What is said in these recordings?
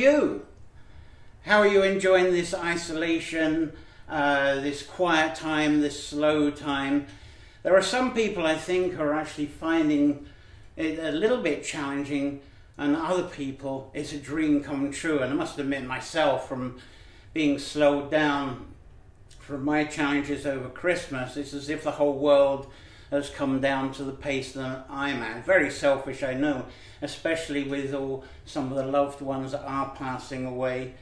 you? How are you enjoying this isolation, uh, this quiet time, this slow time? There are some people I think are actually finding it a little bit challenging, and other people it's a dream come true. And I must admit myself, from being slowed down from my challenges over Christmas, it's as if the whole world has come down to the pace that I'm at. Very selfish, I know, especially with all some of the loved ones that are passing away.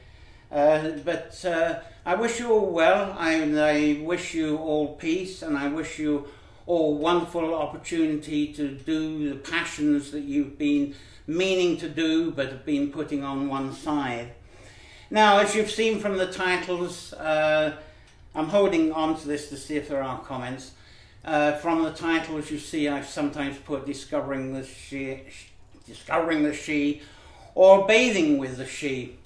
Uh, but uh, I wish you all well. I, I wish you all peace, and I wish you all wonderful opportunity to do the passions that you've been meaning to do, but have been putting on one side. Now, as you've seen from the titles, uh, I'm holding on to this to see if there are comments. Uh, from the titles, you see I've sometimes put discovering the she, discovering the she, or bathing with the she.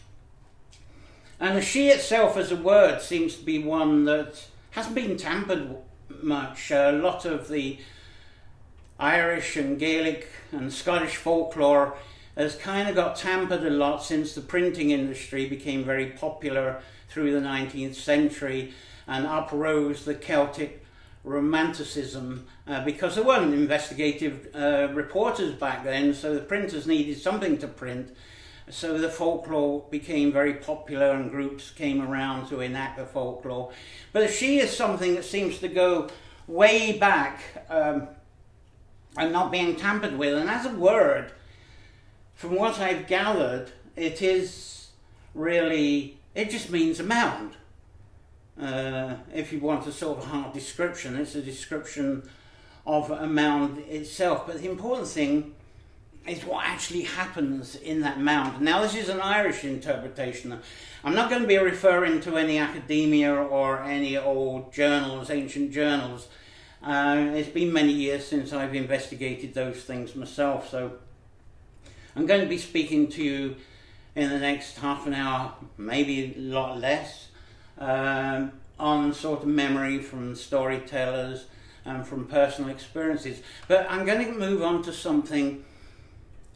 And the she itself as a word seems to be one that hasn't been tampered much. A lot of the Irish and Gaelic and Scottish folklore has kind of got tampered a lot since the printing industry became very popular through the 19th century and uprose the Celtic romanticism uh, because there weren't investigative uh, reporters back then, so the printers needed something to print. So the folklore became very popular and groups came around to enact the folklore. But she is something that seems to go way back um, and not being tampered with. And as a word, from what I've gathered, it is really, it just means a mound. Uh, if you want a sort of hard description, it's a description of a mound itself. But the important thing is what actually happens in that mound. Now, this is an Irish interpretation. I'm not going to be referring to any academia or any old journals, ancient journals. Uh, it's been many years since I've investigated those things myself, so I'm going to be speaking to you in the next half an hour, maybe a lot less, um, on sort of memory from storytellers and from personal experiences. But I'm going to move on to something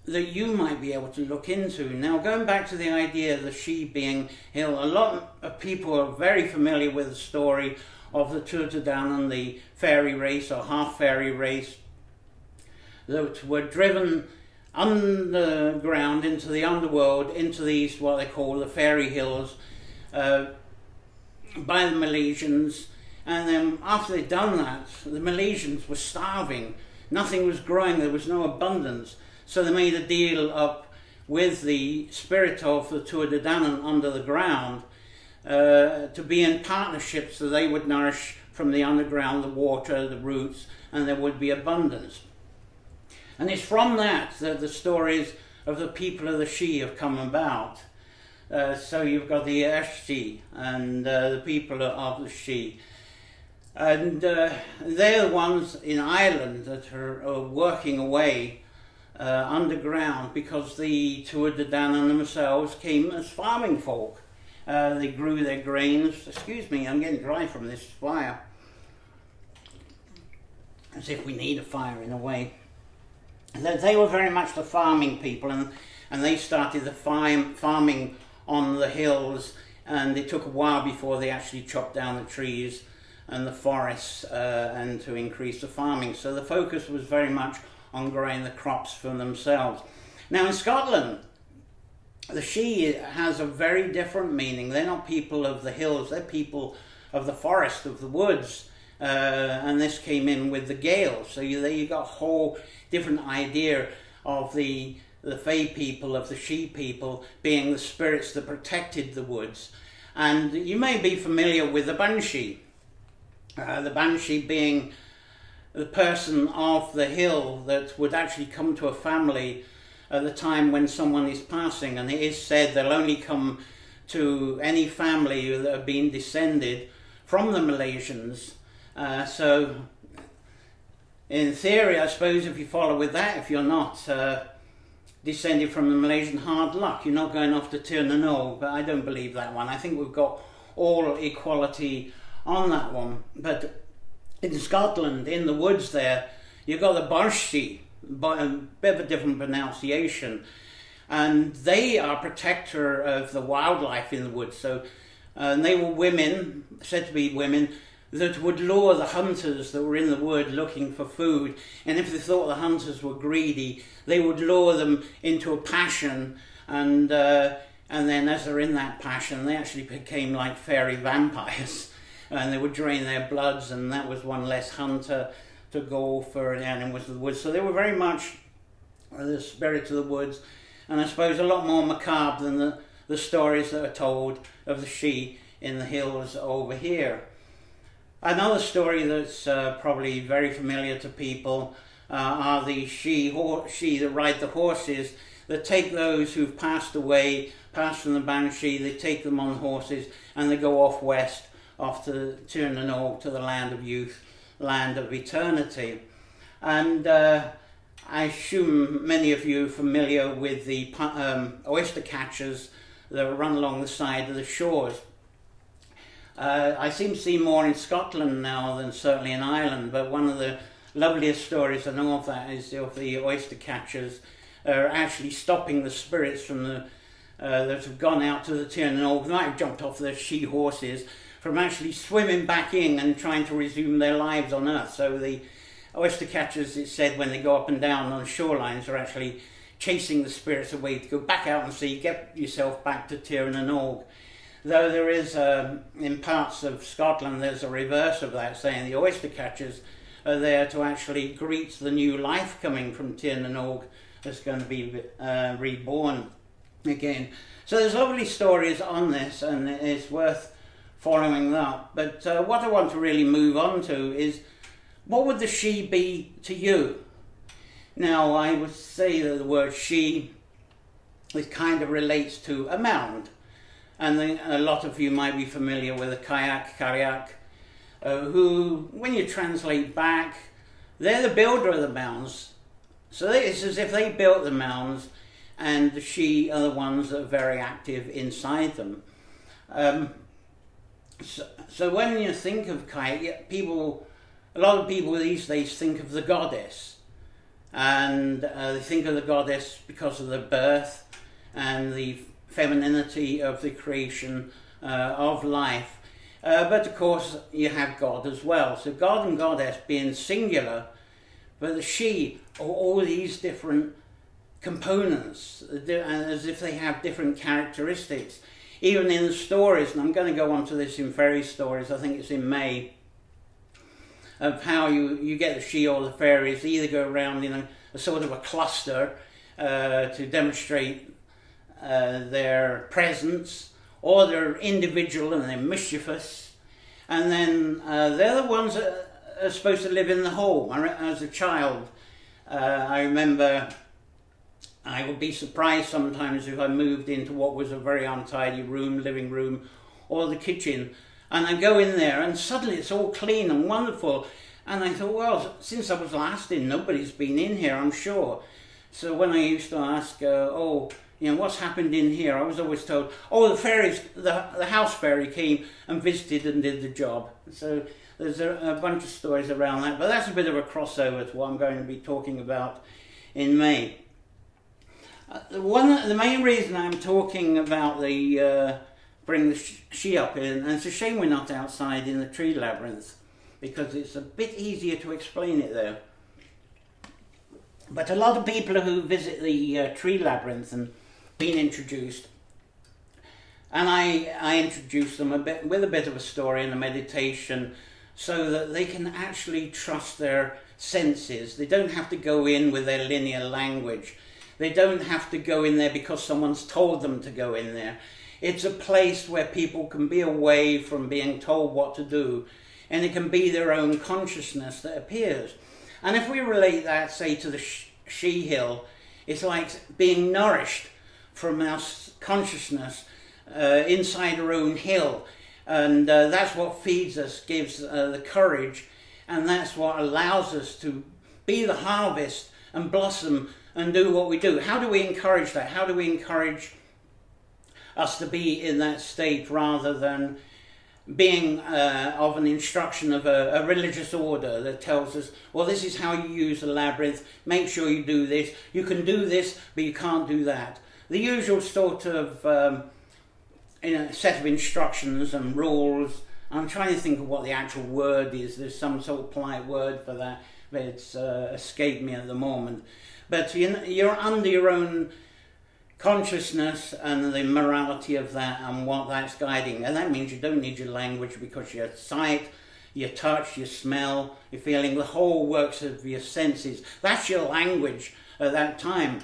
that you might be able to look into. Now, going back to the idea of the she being ill, a lot of people are very familiar with the story of the Tuatha Dé Danann, the fairy race or half fairy race that were driven underground into the underworld, into these what they call the fairy hills, uh, by the Milesians. And then after they'd done that, the Milesians were starving. Nothing was growing, there was no abundance. So they made a deal up with the spirit of the Tuatha Dé Danann under the ground uh, to be in partnership so they would nourish from the underground the water, the roots, and there would be abundance. And it's from that that the stories of the people of the She have come about. Uh, so you've got the Eshti and uh, the people of the She. And uh, they're the ones in Ireland that are, are working away uh, underground because the Tuatha themselves came as farming folk. Uh, they grew their grains. Excuse me, I'm getting dry from this fire. As if we need a fire in a way. They were very much the farming people, and, and they started the farm, farming on the hills, and it took a while before they actually chopped down the trees and the forests uh, and to increase the farming. So the focus was very much on growing the crops for themselves. Now in Scotland, the she has a very different meaning. They're not people of the hills, they're people of the forest, of the woods. Uh, and this came in with the Gael. So you, there you got a whole different idea of the the Fey people, of the She people, being the spirits that protected the woods. And you may be familiar with the Banshee. Uh, the Banshee being the person of the hill that would actually come to a family at the time when someone is passing. And it is said they'll only come to any family that have been descended from the Milesians. Uh, so, in theory, I suppose if you follow with that, if you're not uh, descended from the Milesian hard luck. You're not going off to Tir na nOg, but I don't believe that one. I think we've got all equality on that one. But in Scotland, in the woods there, you've got the Barshi, but a bit of a different pronunciation. and they are protector of the wildlife in the woods. So, uh, and they were women, said to be women, that would lure the hunters that were in the wood looking for food. And if they thought the hunters were greedy, they would lure them into a passion. And, uh, and then, as they're in that passion, they actually became like fairy vampires. And they would drain their bloods, and that was one less hunter to go for an animal of the woods. So they were very much the spirit of the woods and I suppose a lot more macabre than the, the stories that are told of the she in the hills over here. Another story that's uh, probably very familiar to people uh, are the she, she that ride the horses that take those who've passed away, passed from the Banshee, they take them on horses and they go off west, off to Tir na nOg, to the land of youth, land of eternity. And uh, I assume many of you are familiar with the um, oyster catchers that run along the side of the shores. Uh, I seem to see more in Scotland now than certainly in Ireland, but one of the loveliest stories I know of that is of the oyster catchers are actually stopping the spirits from the uh, that have gone out to the Tir na nOg, might have jumped off their she horses, from actually swimming back in and trying to resume their lives on Earth. So the oyster catchers, it said, when they go up and down on shorelines, are actually chasing the spirits away to go back out and see, get yourself back to Tir na nOg. Though there is, um, in parts of Scotland, there's a reverse of that, saying the oyster catchers are there to actually greet the new life coming from Tir na nOg that's going to be uh, reborn again. So there's lovely stories on this, and it's worth following that. But uh, what I want to really move on to is what would the she be to you? Now, I would say that the word she it kind of relates to a mound. And a lot of you might be familiar with a Cailleach, Cailleach, uh, who, when you translate back, they're the builder of the mounds. So it's as if they built the mounds and the she are the ones that are very active inside them. Um, so, so, when you think of Cailleach, people a lot of people these days think of the goddess, and uh, they think of the goddess because of the birth and the femininity of the creation uh, of life. Uh, but of course, you have God as well. So, God and goddess being singular, but the she are all these different components, as if they have different characteristics. Even in the stories, and I'm going to go on to this in fairy stories, I think it's in May of how you, you get the she or the fairies either go around in a, a sort of a cluster uh, to demonstrate uh, their presence, or they're individual and they're mischievous, and then uh, they're the ones that are supposed to live in the home. As a child, uh, I remember I would be surprised sometimes if I moved into what was a very untidy room, living room, or the kitchen, and I go in there and suddenly it's all clean and wonderful. And I thought, well, since I was last in, nobody's been in here, I'm sure. So when I used to ask, uh, oh, you know, what's happened in here? I was always told, oh, the fairies, the, the house fairy came and visited and did the job. So there's a, a bunch of stories around that, but that's a bit of a crossover to what I'm going to be talking about in May. Uh, the one, the main reason I'm talking about the uh, bring the she up in. And it's a shame we're not outside in the tree labyrinth because it's a bit easier to explain it there. But a lot of people who visit the uh, tree labyrinth and been introduced, and I, I introduce them a bit with a bit of a story and a meditation so that they can actually trust their senses. They don't have to go in with their linear language. They don't have to go in there because someone's told them to go in there. It's a place where people can be away from being told what to do, and it can be their own consciousness that appears. And if we relate that, say, to the she hill, it's like being nourished from our consciousness uh, inside our own hill. And uh, that's what feeds us, gives uh, the courage, and that's what allows us to be the harvest and blossom and do what we do. How do we encourage that? How do we encourage us to be in that state rather than being uh, of an instruction of a, a, religious order that tells us, well, this is how you use the labyrinth, make sure you do this, you can do this, but you can't do that. The usual sort of um, you know, set of instructions and rules. I'm trying to think of what the actual word is. There's some sort of polite word for that, but it's uh, escaped me at the moment. But you're under your own consciousness and the morality of that and what that's guiding. And that means you don't need your language because your sight, your touch, your smell, your feeling, the whole works of your senses. That's your language at that time.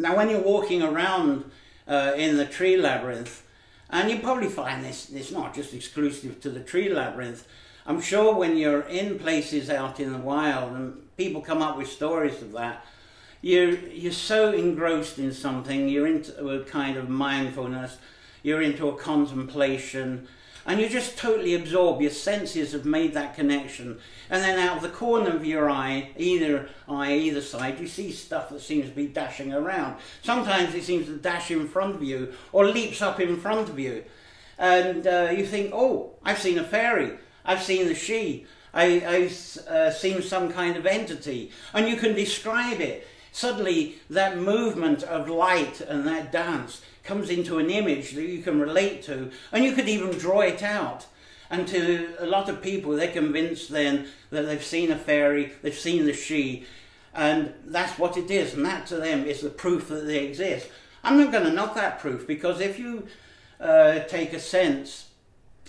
Now, when you're walking around uh, in the tree labyrinth, and you probably find this, it's not just exclusive to the tree labyrinth. I'm sure when you're in places out in the wild and people come up with stories of that, you're, you're so engrossed in something, you're into a kind of mindfulness, you're into a contemplation, and you just totally absorb. Your senses have made that connection. And then out of the corner of your eye, either eye, either side, you see stuff that seems to be dashing around. Sometimes it seems to dash in front of you or leaps up in front of you. And uh, you think, oh, I've seen a fairy. I've seen the Sidhe. I, have uh, seen some kind of entity. And you can describe it suddenly that movement of light and that dance comes into an image that you can relate to, and you could even draw it out. And to a lot of people, they're convinced then that they've seen a fairy, they've seen the she, and that's what it is, and that to them is the proof that they exist. I'm not going to knock that proof because if you uh, take a sense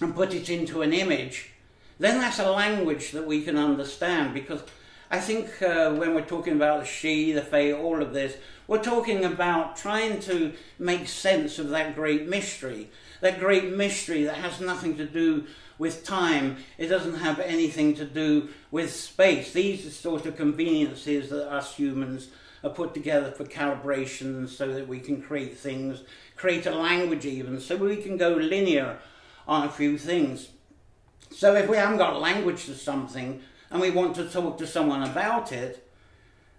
and put it into an image, then that's a language that we can understand because I think uh, when we're talking about the Sidhe, the Fae, all of this, we're talking about trying to make sense of that great mystery. That great mystery that has nothing to do with time. It doesn't have anything to do with space. These are sort of conveniences that us humans are put together for calibration so that we can create things, create a language even, so we can go linear on a few things. So if we haven't got language to something, and we want to talk to someone about it,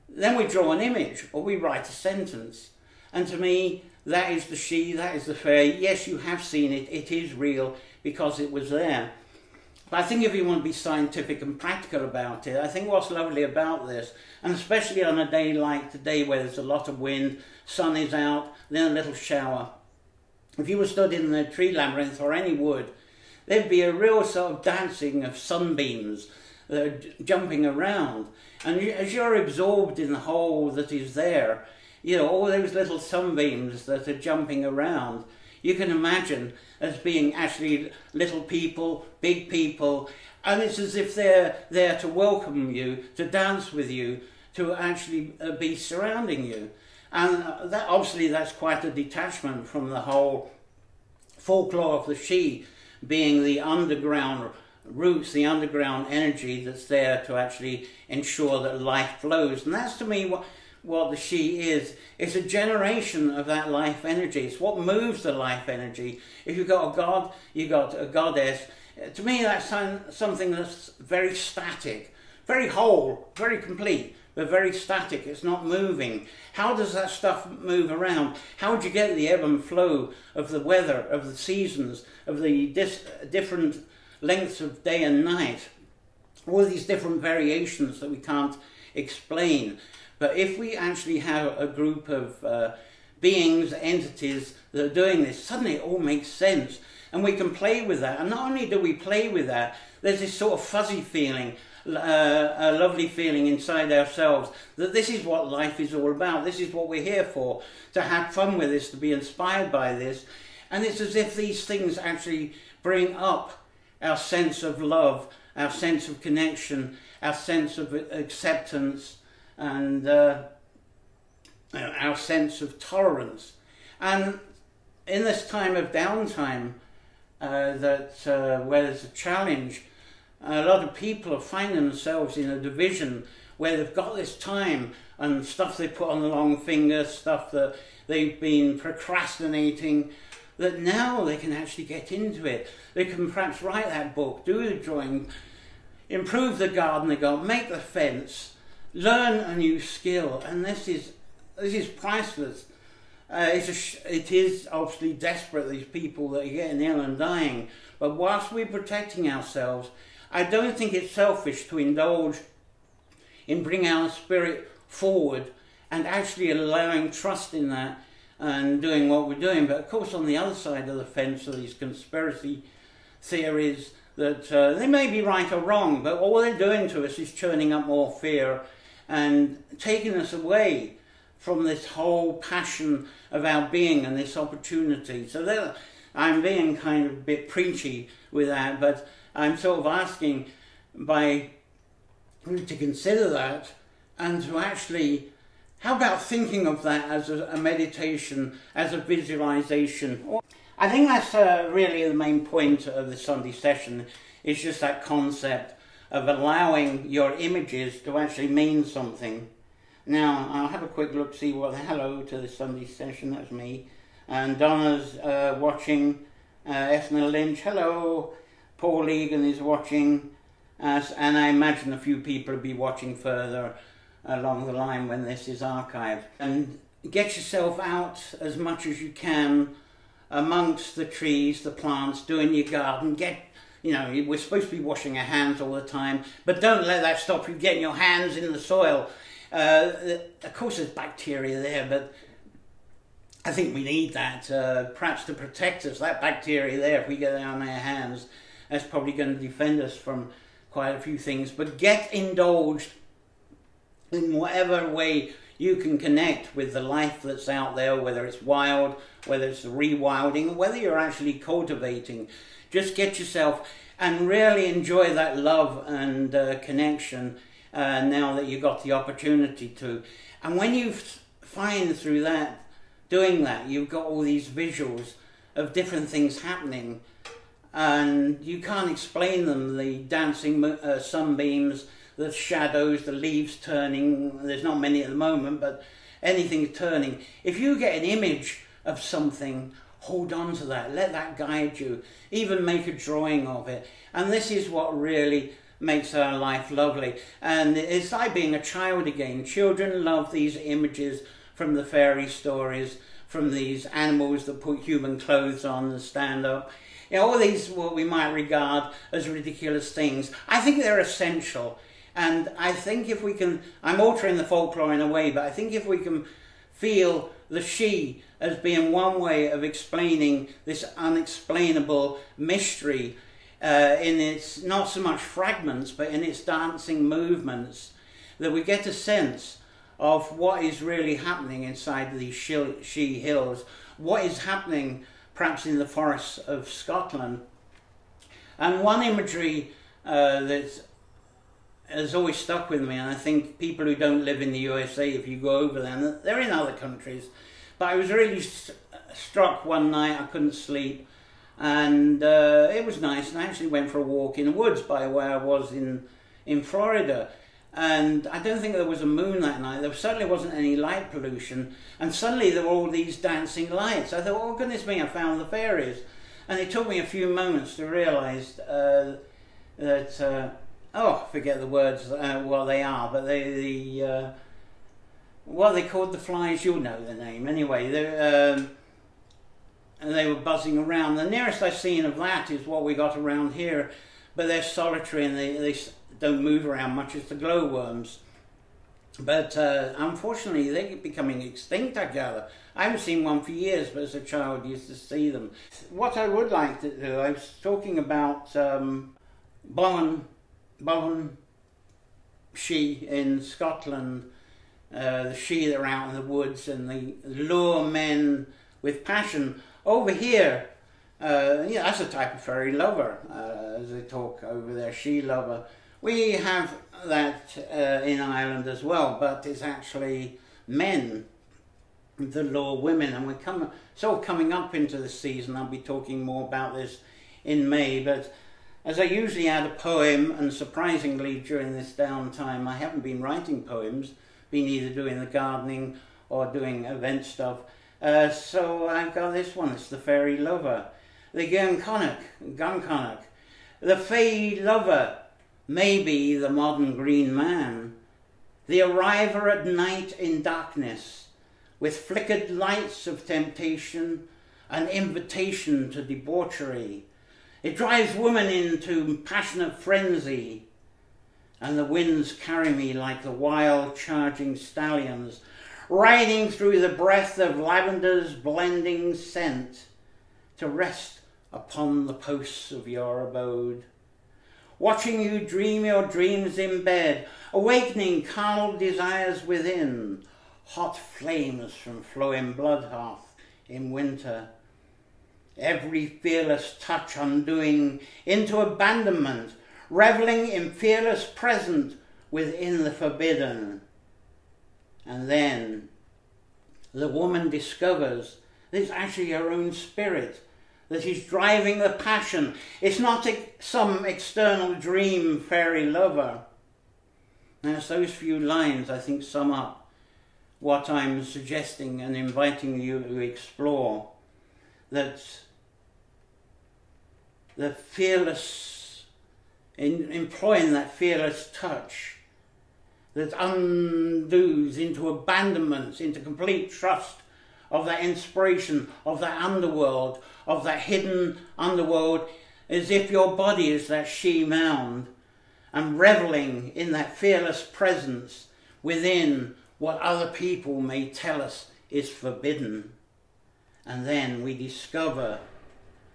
then we draw an image or we write a sentence. And to me, that is the she, that is the Fae. Yes, you have seen it, it is real because it was there. But I think if you want to be scientific and practical about it, I think what's lovely about this, and especially on a day like today where there's a lot of wind, sun is out, then a little shower. If you were stood in the tree labyrinth or any wood, there'd be a real sort of dancing of sunbeams uh, jumping around. And as you're absorbed in the whole that is there, you know, all those little sunbeams that are jumping around, you can imagine as being actually little people, big people, and it's as if they're there to welcome you, to dance with you, to actually uh, be surrounding you. And uh, that obviously that's quite a detachment from the whole folklore of the Sidhe being the underground roots, the underground energy that's there to actually ensure that life flows. And that's to me what, what the she is. It's a generation of that life energy. It's what moves the life energy. If you've got a god, you've got a goddess. To me, that's something that's very static, very whole, very complete, but very static. It's not moving. How does that stuff move around? How do you get the ebb and flow of the weather, of the seasons, of the different lengths of day and night, all these different variations that we can't explain. But if we actually have a group of uh, beings, entities that are doing this, suddenly it all makes sense. And we can play with that. And not only do we play with that, there's this sort of fuzzy feeling, uh, a lovely feeling inside ourselves that this is what life is all about. This is what we're here for, to have fun with this, to be inspired by this. And it's as if these things actually bring up our sense of love, our sense of connection, our sense of acceptance, and uh, our sense of tolerance. And in this time of downtime, uh, that uh, where there's a challenge, a lot of people are finding themselves in a division where they've got this time and stuff they put on the long finger, stuff that they've been procrastinating, that now they can actually get into it. They can perhaps write that book, do the drawing, improve the garden they got, make the fence, learn a new skill, and this is this is priceless. Uh, it's a, it is obviously desperate, these people that are getting ill and dying, but whilst we're protecting ourselves, I don't think it's selfish to indulge in bringing our spirit forward and actually allowing trust in that and doing what we're doing. But of course, on the other side of the fence are these conspiracy theories that uh, they may be right or wrong, but all they're doing to us is churning up more fear and taking us away from this whole passion of our being and this opportunity. So I'm being kind of a bit preachy with that, but I'm sort of asking by to consider that and to actually how about thinking of that as a, meditation, as a visualization? I think that's uh, really the main point of the Sunday session. It's just that concept of allowing your images to actually mean something. Now, I'll have a quick look, see what, hello to the Sunday session, that's me. And Donna's uh, watching, uh, Ethna Lynch, hello. Paul Egan is watching, us, and I imagine a few people will be watching further along the line when this is archived. And get yourself out as much as you can amongst the trees, the plants, doing your garden. Get, you know, we're supposed to be washing our hands all the time, but don't let that stop you getting your hands in the soil. Uh, of course, there's bacteria there, but I think we need that, uh, perhaps to protect us. That bacteria there, if we get it on our hands, that's probably going to defend us from quite a few things. But get indulged in whatever way you can connect with the life that's out there, whether it's wild, whether it's rewilding, whether you're actually cultivating. Just get yourself and really enjoy that love and uh, connection uh, now that you've got the opportunity to. And when you find through that, doing that, you've got all these visuals of different things happening, and you can't explain them the dancing uh, sunbeams, the shadows, the leaves turning. There's not many at the moment, but anything's turning. If you get an image of something, hold on to that. Let that guide you. Even make a drawing of it. And this is what really makes our life lovely. And it's like being a child again. Children love these images from the fairy stories, from these animals that put human clothes on and stand up. You know, all these what we might regard as ridiculous things. I think they're essential. And I think if we can, I'm altering the folklore in a way, but I think if we can feel the she as being one way of explaining this unexplainable mystery uh, in its not so much fragments but in its dancing movements, that we get a sense of what is really happening inside these she hills, what is happening perhaps in the forests of Scotland. And one imagery uh, that has always stuck with me, and I think people who don't live in the USA, if you go over there, they're in other countries, but I was really st struck one night, I couldn't sleep, and uh, it was nice, and I actually went for a walk in the woods by where I was in, in Florida, and I don't think there was a moon that night, there certainly wasn't any light pollution, and suddenly there were all these dancing lights. I thought, oh goodness me, I found the fairies. And it took me a few moments to realise uh, that uh, oh, I forget the words, uh, what they are, but they, the, uh, what they called the flies, you'll know the name. Anyway, they, um, and they were buzzing around. The nearest I've seen of that is what we got around here, but they're solitary and they, they don't move around much. It's the glowworms. But uh, unfortunately, they're becoming extinct, I gather. I haven't seen one for years, but as a child, used to see them. What I would like to do, I was talking about um, Baobhan Baobhan she in Scotland, uh, the Sidhe that are out in the woods and the lure men with passion. Over here, uh, yeah, that's a type of fairy lover, uh, as they talk over there, she lover. We have that uh, in Ireland as well, but it's actually men that lure women, and we're coming, sort of coming up into the season. I'll be talking more about this in May, but as I usually add a poem, and surprisingly during this downtime I haven't been writing poems, been either doing the gardening or doing event stuff. Uh, so I've got this one, it's The Fairy Lover. The Gancanagh, Gancanagh. The Fairy Lover maybe the modern green man. The arriver at night in darkness, with flickered lights of temptation, an invitation to debauchery it drives women into passionate frenzy, and the winds carry me like the wild charging stallions, riding through the breath of lavender's blending scent to rest upon the posts of your abode. Watching you dream your dreams in bed, awakening carnal desires within, hot flames from flowing blood hearth in winter. Every fearless touch undoing into abandonment, reveling in fearless present within the forbidden. And then the woman discovers that it's actually her own spirit that is driving the passion. It's not some external dream fairy lover. And it's those few lines, I think, sum up what I'm suggesting and inviting you to explore. That the fearless, in employing that fearless touch, that undoes into abandonment, into complete trust of that inspiration, of that underworld, of that hidden underworld, as if your body is that she mound, and reveling in that fearless presence within what other people may tell us is forbidden. And then we discover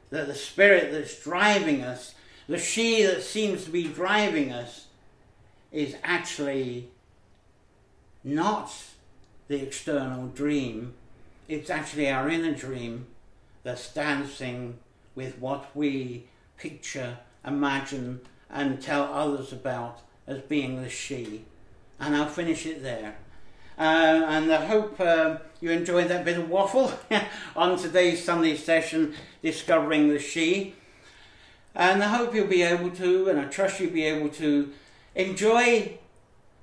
that the spirit that's driving us, the she that seems to be driving us, is actually not the external dream, it's actually our inner dream that's dancing with what we picture, imagine, and tell others about as being the she. And I'll finish it there. Uh, and I hope uh, you enjoyed that bit of waffle on today's Sunday session, Discovering the She. And I hope you'll be able to, and I trust you'll be able to, enjoy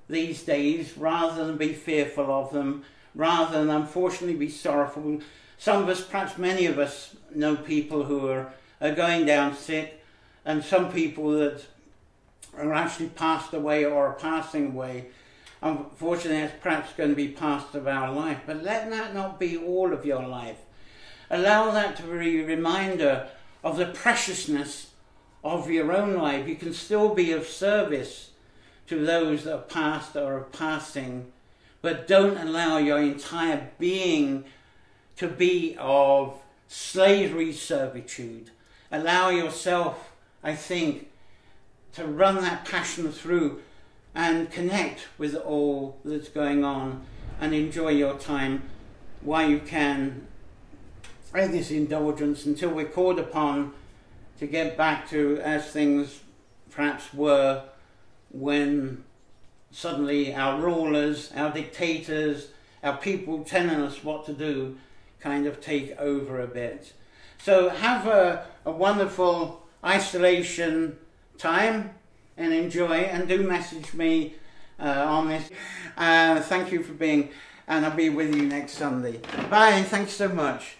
these days rather than be fearful of them rather than unfortunately be sorrowful. Some of us, perhaps many of us, know people who are, are going down sick, and some people that are actually passed away or are passing away. Unfortunately, that's perhaps going to be part of our life, but let that not be all of your life. Allow that to be a reminder of the preciousness of your own life. You can still be of service to those that are past or are passing but don't allow your entire being to be of slavery servitude. Allow yourself, I think, to run that passion through and connect with all that's going on and enjoy your time while you can have this indulgence until we're called upon to get back to as things perhaps were when suddenly our rulers, our dictators, our people telling us what to do kind of take over a bit. So have a, a wonderful isolation time and enjoy and do message me uh, on this. Uh, thank you for being and I'll be with you next Sunday. Bye, thanks so much.